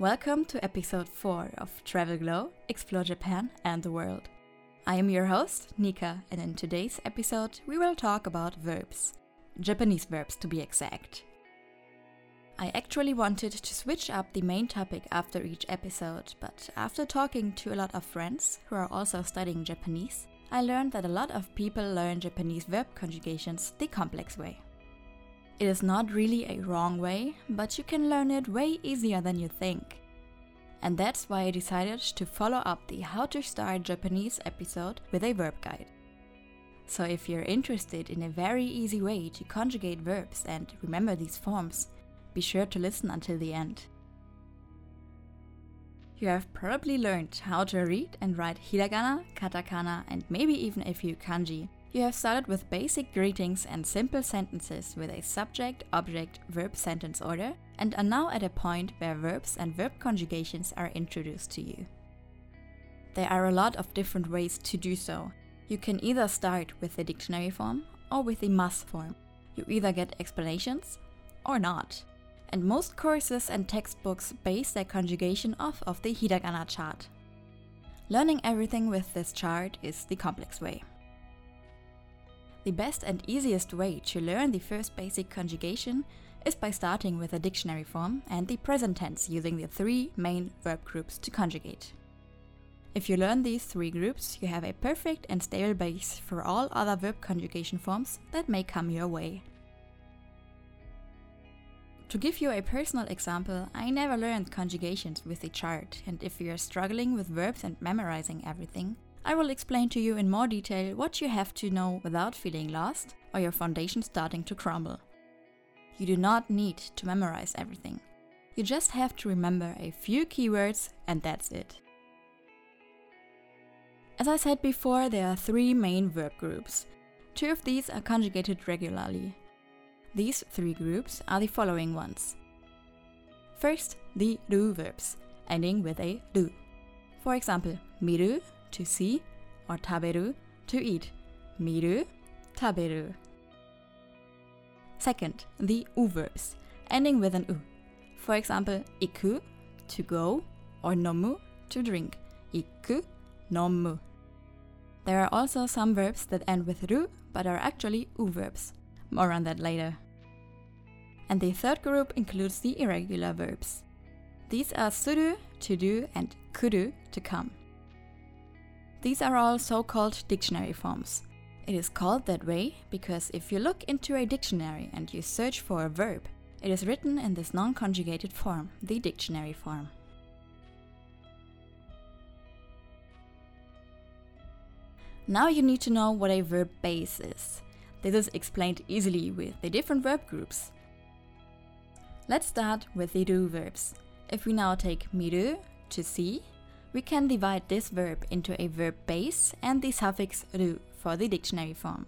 Welcome to episode 4 of Travel Glow, Explore Japan and the World. I am your host, Nika, and in today's episode we will talk about verbs. Japanese verbs to be exact. I actually wanted to switch up the main topic after each episode, but after talking to a lot of friends who are also studying Japanese, I learned that a lot of people learn Japanese verb conjugations the complex way. It is not really a wrong way, but you can learn it way easier than you think. And that's why I decided to follow up the How to Start Japanese episode with a verb guide. So if you're interested in a very easy way to conjugate verbs and remember these forms, be sure to listen until the end. You have probably learned how to read and write hiragana, katakana, and maybe even a few kanji. You have started with basic greetings and simple sentences with a subject, object, verb sentence order, and are now at a point where verbs and verb conjugations are introduced to you. There are a lot of different ways to do so. You can either start with the dictionary form or with the mas form. You either get explanations or not. And most courses and textbooks base their conjugation off of the hiragana chart. Learning everything with this chart is the complex way. The best and easiest way to learn the first basic conjugation is by starting with a dictionary form and the present tense using the three main verb groups to conjugate. If you learn these three groups, you have a perfect and stable base for all other verb conjugation forms that may come your way. To give you a personal example, I never learned conjugations with the chart, and if you are struggling with verbs and memorizing everything, I will explain to you in more detail what you have to know without feeling lost or your foundation starting to crumble. You do not need to memorize everything. You just have to remember a few keywords and that's it. As I said before, there are three main verb groups. Two of these are conjugated regularly. These three groups are the following ones. First, the ru verbs, ending with a ru. For example, miru, to see, or taberu, to eat. Miru, taberu. Second, the u verbs, ending with an u. For example, iku, to go, or nomu, to drink. Iku, nomu. There are also some verbs that end with ru, but are actually u verbs. More on that later. And the third group includes the irregular verbs. These are suru, to do, and kuru, to come. These are all so called dictionary forms. It is called that way because if you look into a dictionary and you search for a verb, it is written in this non conjugated form, the dictionary form. Now you need to know what a verb base is. This is explained easily with the different verb groups. Let's start with the ru verbs. If we now take miru, to see, we can divide this verb into a verb base and the suffix ru for the dictionary form.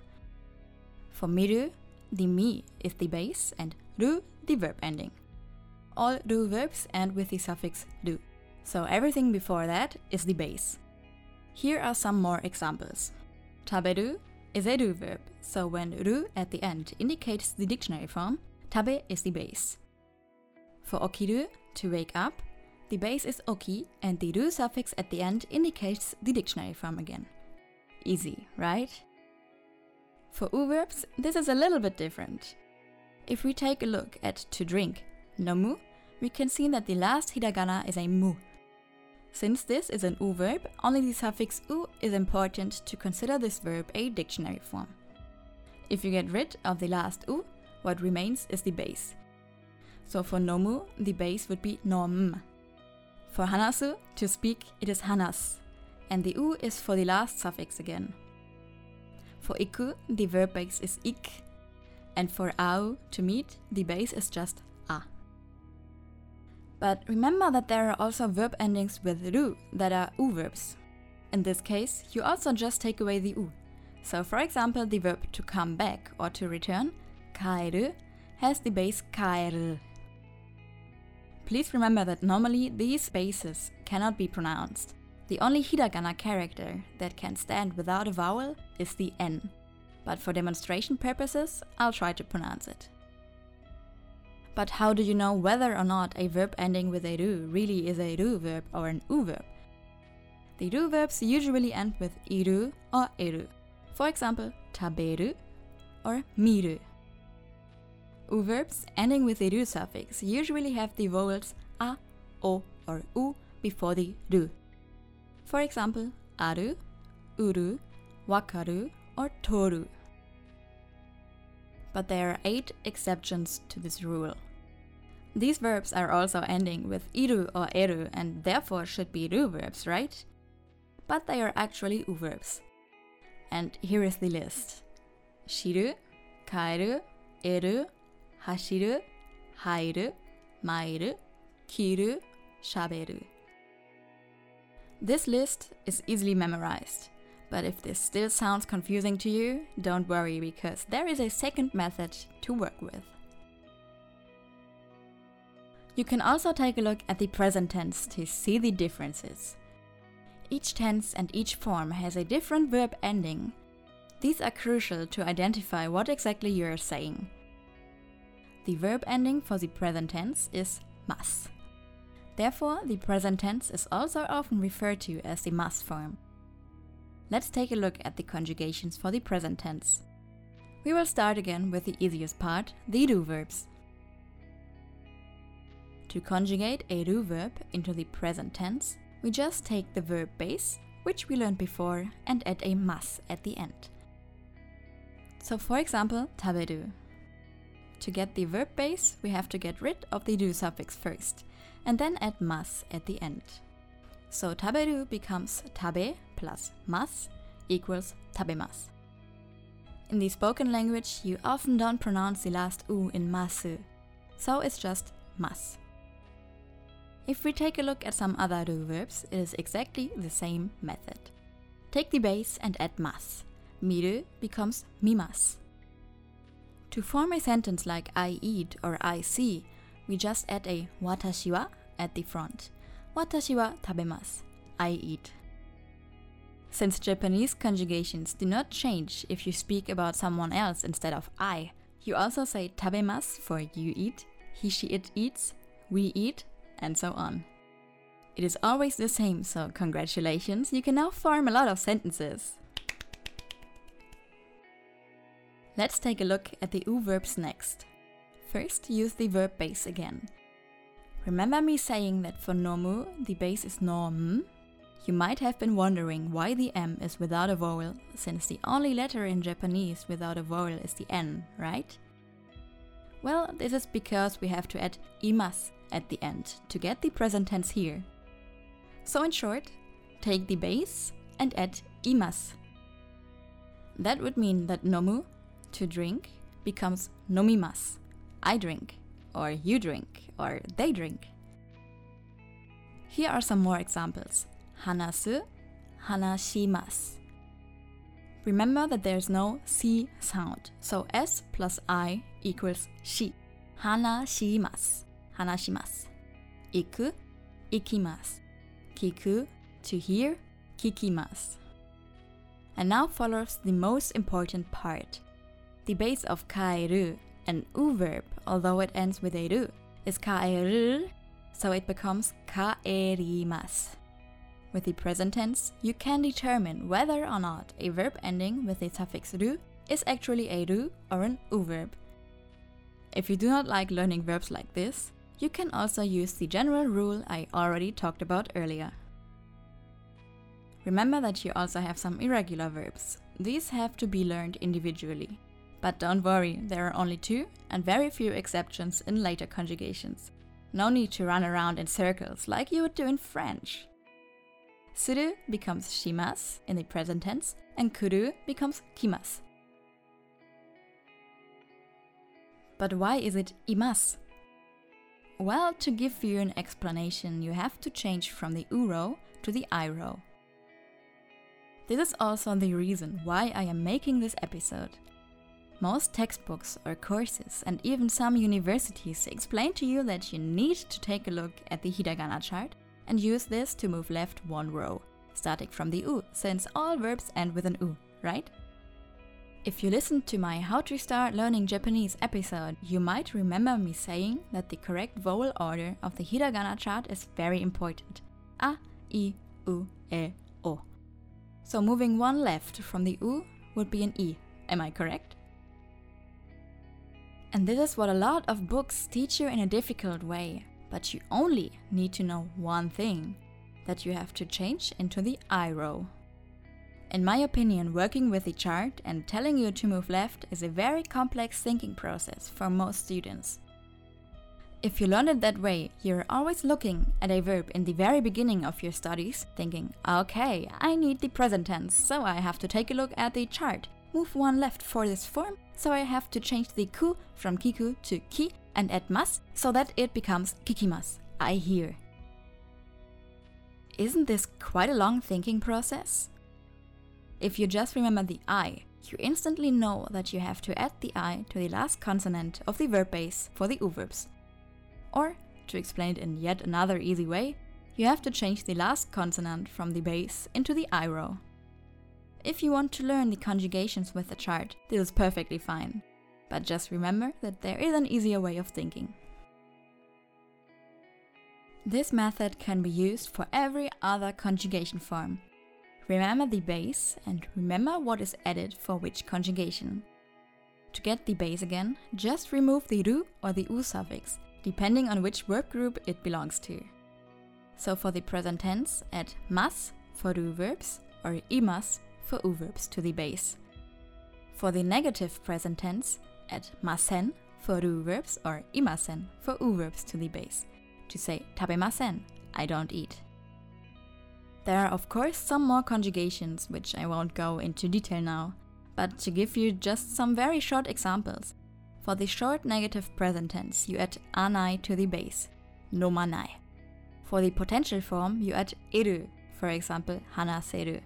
For miru, the mi is the base and ru the verb ending. All ru verbs end with the suffix ru, so everything before that is the base. Here are some more examples. Taberu is a ru verb, so when ru at the end indicates the dictionary form, tabe is the base. For okiru, to wake up, the base is oki and the ru suffix at the end indicates the dictionary form again. Easy, right? For u verbs, this is a little bit different. If we take a look at to drink, nomu, we can see that the last hiragana is a mu. Since this is an u verb, only the suffix u is important to consider this verb a dictionary form. If you get rid of the last u, what remains is the base. So for nomu, the base would be nom. For hanasu, to speak, it is hanas, and the u is for the last suffix again. For iku, the verb base is ik, and for au, to meet, the base is just a. But remember that there are also verb endings with ru that are u verbs. In this case, you also just take away the u. So for example, the verb to come back or to return, kaeru, has the base kaeru. Please remember that normally these bases cannot be pronounced. The only hiragana character that can stand without a vowel is the N. But for demonstration purposes, I'll try to pronounce it. But how do you know whether or not a verb ending with a ru really is a ru verb or an u verb? The ru verbs usually end with iru or eru. For example, taberu or miru. U verbs ending with the ru suffix usually have the vowels a, o, or u before the ru. For example, aru, uru, wakaru, or toru. But there are eight exceptions to this rule. These verbs are also ending with iru or eru and therefore should be ru verbs, right? But they are actually u verbs. And here is the list. Shiru, kaeru, eru, This list is easily memorized. But if this still sounds confusing to you, don't worry because there is a second method to work with. You can also take a look at the present tense to see the differences. Each tense and each form has a different verb ending. These are crucial to identify what exactly you are saying. The verb ending for the present tense is mas. Therefore, the present tense is also often referred to as the mas form. Let's take a look at the conjugations for the present tense. We will start again with the easiest part, the ru verbs. To conjugate a ru verb into the present tense, we just take the verb base, which we learned before, and add a mas at the end. So for example, taberu. To get the verb base, we have to get rid of the ru suffix first, and then add mas at the end. So taberu becomes tabe plus mas equals tabemas. In the spoken language, you often don't pronounce the last u in masu, so it's just mas. If we take a look at some other ru verbs, it is exactly the same method. Take the base and add mas. Miru becomes mimas. To form a sentence like I eat or I see, we just add a watashi wa at the front. Watashi wa tabemasu. I eat. Since Japanese conjugations do not change if you speak about someone else instead of I, you also say tabemasu for you eat, he she it eats, we eat, and so on. It is always the same, so congratulations, you can now form a lot of sentences. Let's take a look at the U verbs next. First, use the verb base again. Remember me saying that for nomu, the base is nom? You might have been wondering why the M is without a vowel, since the only letter in Japanese without a vowel is the N, right? Well, this is because we have to add imas at the end to get the present tense here. So in short, take the base and add imas. That would mean that nomu, to drink, becomes nomimas, I drink, or you drink, or they drink. Here are some more examples. Hanasu, hanashimas. Remember that there's no C sound, so S plus I equals shi. Hanashimas, hanashimas. Iku, ikimas. Kiku, to hear, kikimas. And now follows the most important part. The base of kaeru, an u verb, although it ends with a ru, is kaeru, so it becomes kaerimasu. With the present tense, you can determine whether or not a verb ending with the suffix ru is actually a ru or an u verb. If you do not like learning verbs like this, you can also use the general rule I already talked about earlier. Remember that you also have some irregular verbs. These have to be learned individually. But don't worry, there are only two and very few exceptions in later conjugations. No need to run around in circles like you would do in French. Suru becomes shimas in the present tense, and kuru becomes kimas. But why is it imas? Well, to give you an explanation, you have to change from the u row to the i row. This is also the reason why I am making this episode. Most textbooks or courses and even some universities explain to you that you need to take a look at the hiragana chart and use this to move left one row, starting from the u, since all verbs end with an u, right? If you listened to my How to Start Learning Japanese episode, you might remember me saying that the correct vowel order of the hiragana chart is very important. A, I, U, E, O. So moving one left from the U would be an E, Am I correct? And this is what a lot of books teach you in a difficult way. But you only need to know one thing that you have to change into the I row. In my opinion, working with the chart and telling you to move left is a very complex thinking process for most students. If you learn it that way, you're always looking at a verb in the very beginning of your studies, thinking, okay, I need the present tense, so I have to take a look at the chart, move one left for this form, so I have to change the ku from kiku to ki and add mas, so that it becomes kikimas, I hear. Isn't this quite a long thinking process? If you just remember the I, you instantly know that you have to add the I to the last consonant of the verb base for the U verbs. Or, to explain it in yet another easy way, you have to change the last consonant from the base into the I row. If you want to learn the conjugations with the chart, this is perfectly fine. But just remember that there is an easier way of thinking. This method can be used for every other conjugation form, Remember the base and remember what is added for which conjugation. To get the base again, just remove the ru or the u suffix, depending on which verb group it belongs to. So for the present tense, add mas for ru verbs or imas for u verbs to the base. For the negative present tense, add masen for ru verbs or imasen for u verbs to the base. To say tabemasen, I don't eat. There are of course some more conjugations, which I won't go into detail now, but to give you just some very short examples. For the short negative present tense, you add anai to the base, nomanai. For the potential form, you add eru, for example, hanaseru.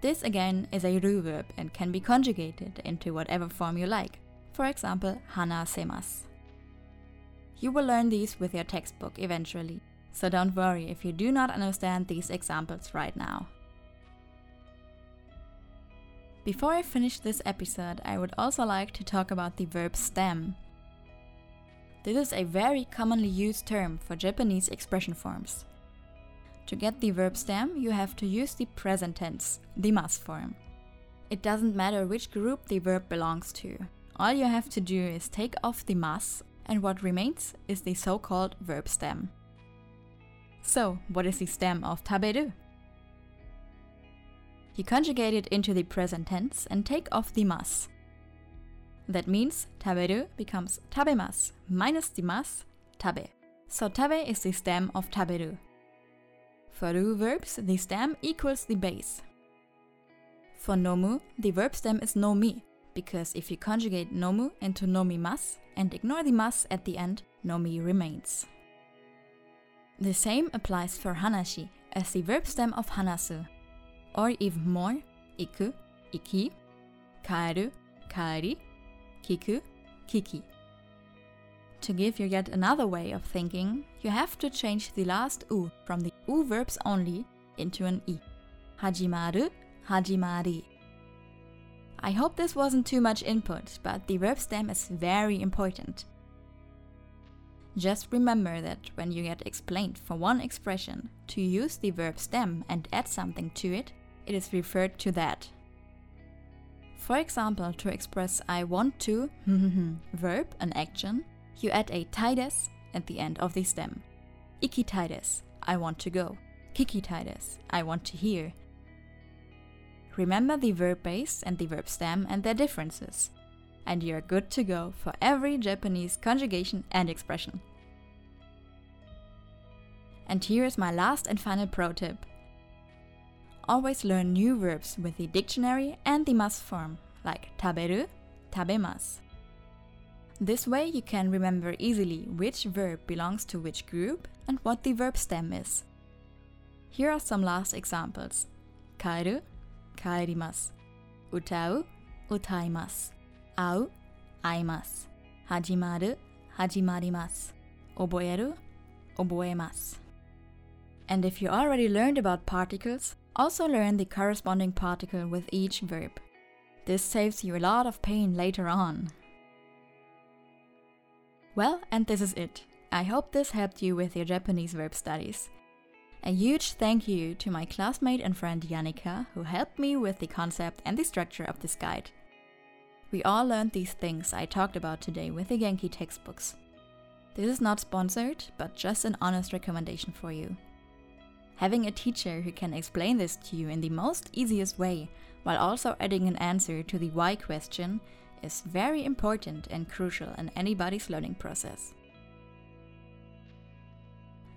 This again is a ru verb and can be conjugated into whatever form you like, for example, hanasemas. You will learn these with your textbook eventually. So don't worry if you do not understand these examples right now. Before I finish this episode, I would also like to talk about the verb stem. This is a very commonly used term for Japanese expression forms. To get the verb stem, you have to use the present tense, the mas form. It doesn't matter which group the verb belongs to. All you have to do is take off the mas, and what remains is the so called verb stem. So, what is the stem of taberu? You conjugate it into the present tense and take off the mas. That means taberu becomes tabemas minus the mas, tabe. So tabe is the stem of taberu. For ru verbs, the stem equals the base. For nomu, the verb stem is nomi, because if you conjugate nomu into nomimas and ignore the mas at the end, nomi remains. The same applies for hanashi as the verb stem of hanasu, or even more, iku, iki, kaeru, kaeri, kiku, kiki. To give you yet another way of thinking, you have to change the last u from the u verbs only into an i. Hajimaru, hajimari. I hope this wasn't too much input, but the verb stem is very important. Just remember that when you get explained for one expression to use the verb stem and add something to it, it is referred to that. For example, to express I want to verb, an action, you add a tides at the end of the stem. Ikitai des, I want to go. Kikitai des, I want to hear. Remember the verb base and the verb stem and their differences and you're good to go for every Japanese conjugation and expression. And here is my last and final pro tip. Always learn new verbs with the dictionary and the mas form, like taberu, tabemasu. This way you can remember easily which verb belongs to which group and what the verb stem is. Here are some last examples. Kaeru, kaerimasu. Utau, utaimasu. Au, aimasu. Hajimaru, hajimarimasu. Oboeru, oboemasu. And if you already learned about particles, also learn the corresponding particle with each verb. This saves you a lot of pain later on. Well, and this is it. I hope this helped you with your Japanese verb studies. A huge thank you to my classmate and friend Janika, who helped me with the concept and the structure of this guide. We all learned these things I talked about today with the Genki textbooks. This is not sponsored, but just an honest recommendation for you. Having a teacher who can explain this to you in the most easiest way, while also adding an answer to the why question, is very important and crucial in anybody's learning process.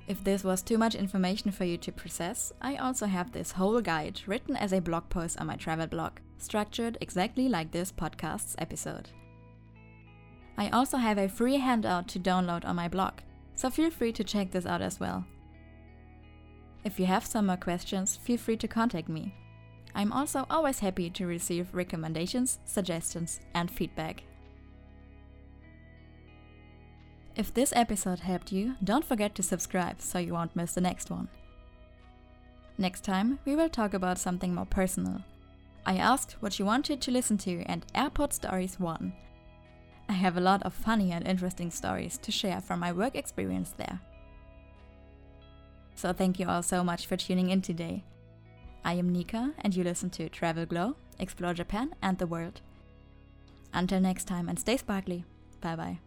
If this was too much information for you to process, I also have this whole guide written as a blog post on my travel blog, structured exactly like this podcast's episode. I also have a free handout to download on my blog, so feel free to check this out as well. If you have some more questions, feel free to contact me. I'm also always happy to receive recommendations, suggestions, and feedback. If this episode helped you, don't forget to subscribe so you won't miss the next one. Next time, we will talk about something more personal. I asked what you wanted to listen to, and Airport Stories won. I have a lot of funny and interesting stories to share from my work experience there. So, thank you all so much for tuning in today. I am Nika, and you listen to Travel Glow, Explore Japan and the World. Until next time, and stay sparkly. Bye bye.